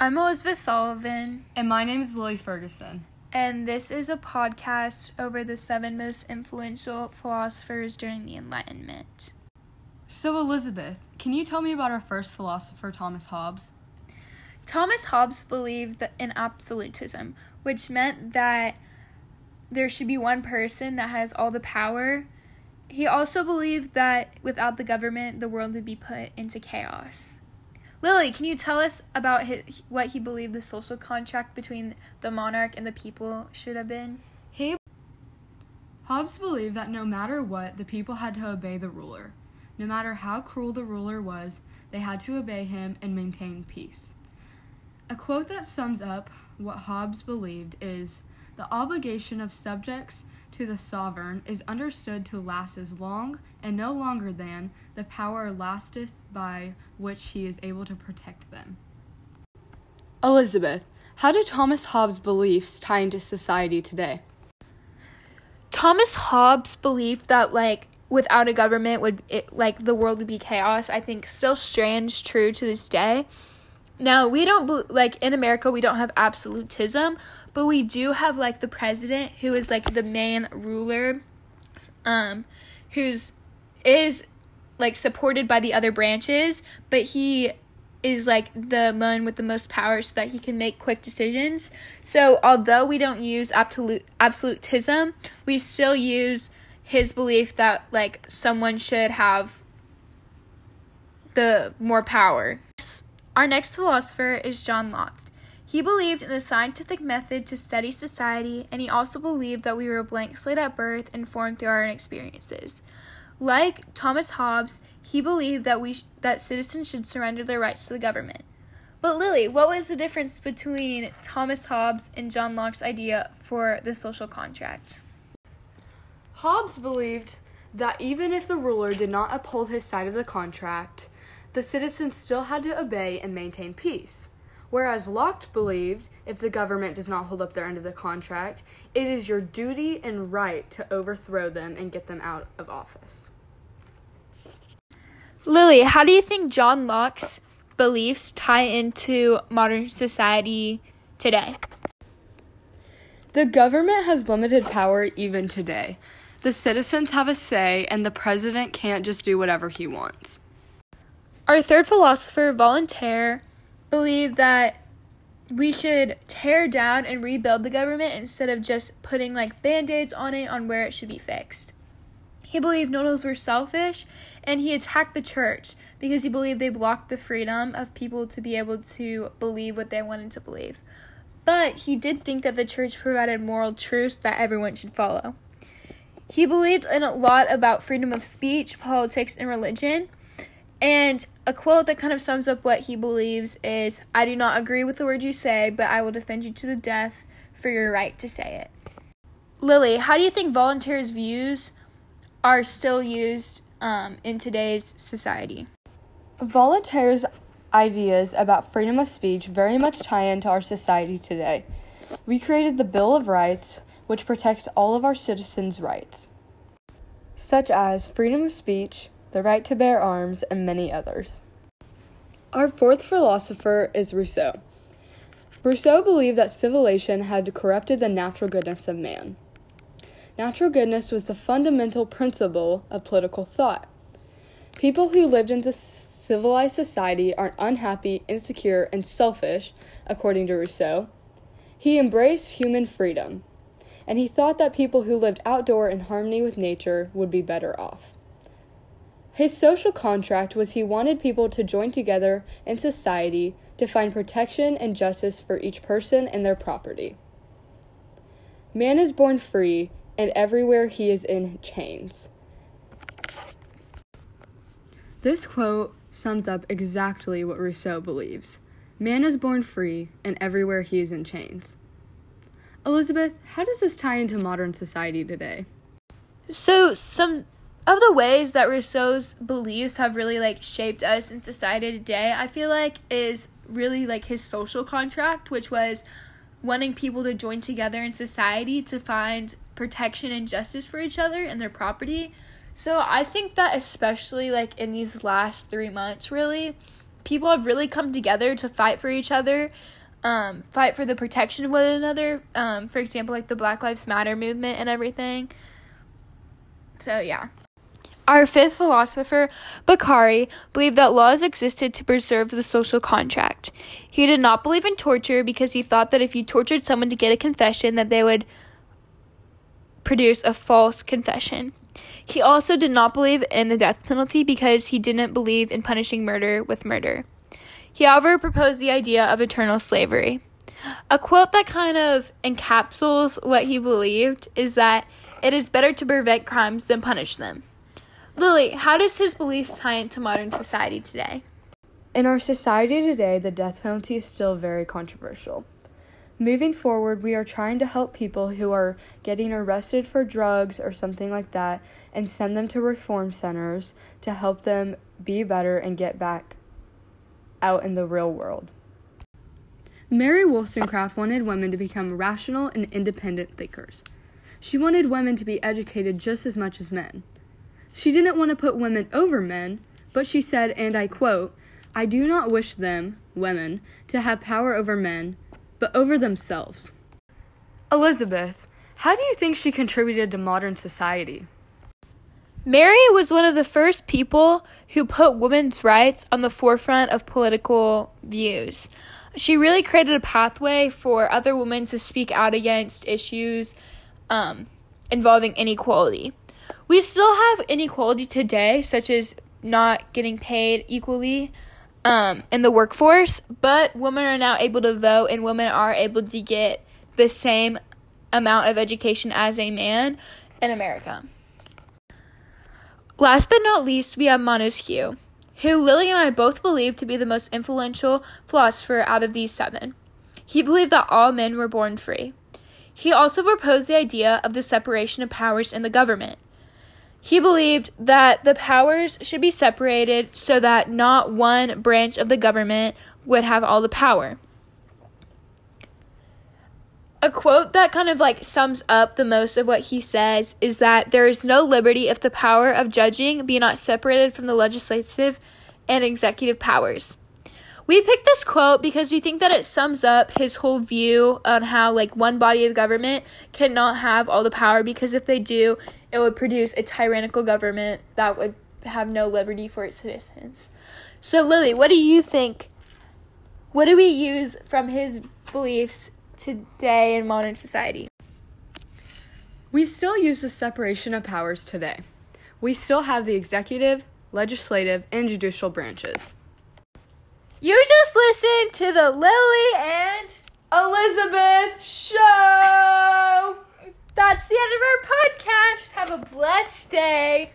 I'm Elizabeth Sullivan, And my name is Lily Ferguson. and this is a podcast over the seven most influential philosophers during the Enlightenment. So, Elizabeth, can you tell me about our first philosopher, Thomas Hobbes? Thomas Hobbes believed in absolutism, which meant that there should be one person that has all the power. He also believed that without the government, the world would be put into chaos. Lily, can you tell us about his, what he believed the social contract between the monarch and the people should have been? He Hobbes believed that no matter what, the people had to obey the ruler. No matter how cruel the ruler was, they had to obey him and maintain peace. A quote that sums up what Hobbes believed is The obligation of subjects to the sovereign is understood to last as long and no longer than the power lasteth by which he is able to protect them. Elizabeth, how do Thomas Hobbes' beliefs tie into society today? Thomas Hobbes belief that like without a government would it, like the world would be chaos. I think still strange true to this day. Now, we don't like in America we don't have absolutism, but we do have like the president who is like the main ruler um who's is like supported by the other branches, but he is like the one with the most power so that he can make quick decisions. So although we don't use absolute absolutism, we still use his belief that like someone should have the more power. Our next philosopher is John Locke. He believed in the scientific method to study society, and he also believed that we were a blank slate at birth and formed through our own experiences. Like Thomas Hobbes, he believed that we sh- that citizens should surrender their rights to the government. But Lily, what was the difference between Thomas Hobbes and John Locke's idea for the social contract? Hobbes believed that even if the ruler did not uphold his side of the contract, the citizens still had to obey and maintain peace. Whereas Locke believed if the government does not hold up their end of the contract, it is your duty and right to overthrow them and get them out of office. Lily, how do you think John Locke's beliefs tie into modern society today? The government has limited power even today. The citizens have a say, and the president can't just do whatever he wants. Our third philosopher, Voltaire, believed that we should tear down and rebuild the government instead of just putting like band aids on it on where it should be fixed. He believed nobles were selfish and he attacked the church because he believed they blocked the freedom of people to be able to believe what they wanted to believe. But he did think that the church provided moral truths that everyone should follow. He believed in a lot about freedom of speech, politics, and religion. And a quote that kind of sums up what he believes is I do not agree with the word you say, but I will defend you to the death for your right to say it. Lily, how do you think Voltaire's views are still used um, in today's society? Voltaire's ideas about freedom of speech very much tie into our society today. We created the Bill of Rights, which protects all of our citizens' rights, such as freedom of speech, the right to bear arms, and many others. Our fourth philosopher is Rousseau. Rousseau believed that civilization had corrupted the natural goodness of man. Natural goodness was the fundamental principle of political thought. People who lived in civilized society are unhappy, insecure, and selfish, according to Rousseau. He embraced human freedom, and he thought that people who lived outdoor in harmony with nature would be better off. His social contract was he wanted people to join together in society to find protection and justice for each person and their property. Man is born free, and everywhere he is in chains. This quote sums up exactly what Rousseau believes. Man is born free, and everywhere he is in chains. Elizabeth, how does this tie into modern society today? So, some of the ways that Rousseau's beliefs have really like shaped us in society today, I feel like is really like his social contract, which was wanting people to join together in society to find protection and justice for each other and their property. So I think that especially like in these last 3 months really people have really come together to fight for each other, um, fight for the protection of one another. Um, for example, like the Black Lives Matter movement and everything. So, yeah. Our fifth philosopher, Beccaria, believed that laws existed to preserve the social contract. He did not believe in torture because he thought that if you tortured someone to get a confession, that they would produce a false confession. He also did not believe in the death penalty because he didn't believe in punishing murder with murder. He, however, proposed the idea of eternal slavery. A quote that kind of encapsulates what he believed is that it is better to prevent crimes than punish them. Lily, how does his beliefs tie into modern society today? In our society today, the death penalty is still very controversial. Moving forward, we are trying to help people who are getting arrested for drugs or something like that and send them to reform centers to help them be better and get back out in the real world. Mary Wollstonecraft wanted women to become rational and independent thinkers. She wanted women to be educated just as much as men. She didn't want to put women over men, but she said, and I quote, I do not wish them, women, to have power over men, but over themselves. Elizabeth, how do you think she contributed to modern society? Mary was one of the first people who put women's rights on the forefront of political views. She really created a pathway for other women to speak out against issues um, involving inequality. We still have inequality today, such as not getting paid equally um, in the workforce, but women are now able to vote and women are able to get the same amount of education as a man in America. Last but not least, we have Montesquieu, who Lily and I both believe to be the most influential philosopher out of these seven. He believed that all men were born free. He also proposed the idea of the separation of powers in the government. He believed that the powers should be separated so that not one branch of the government would have all the power. A quote that kind of like sums up the most of what he says is that there is no liberty if the power of judging be not separated from the legislative and executive powers. We picked this quote because we think that it sums up his whole view on how like one body of government cannot have all the power because if they do, it would produce a tyrannical government that would have no liberty for its citizens. So Lily, what do you think? What do we use from his beliefs today in modern society? We still use the separation of powers today. We still have the executive, legislative, and judicial branches. You just listened to the Lily and Elizabeth show. That's the end of our podcast. Have a blessed day.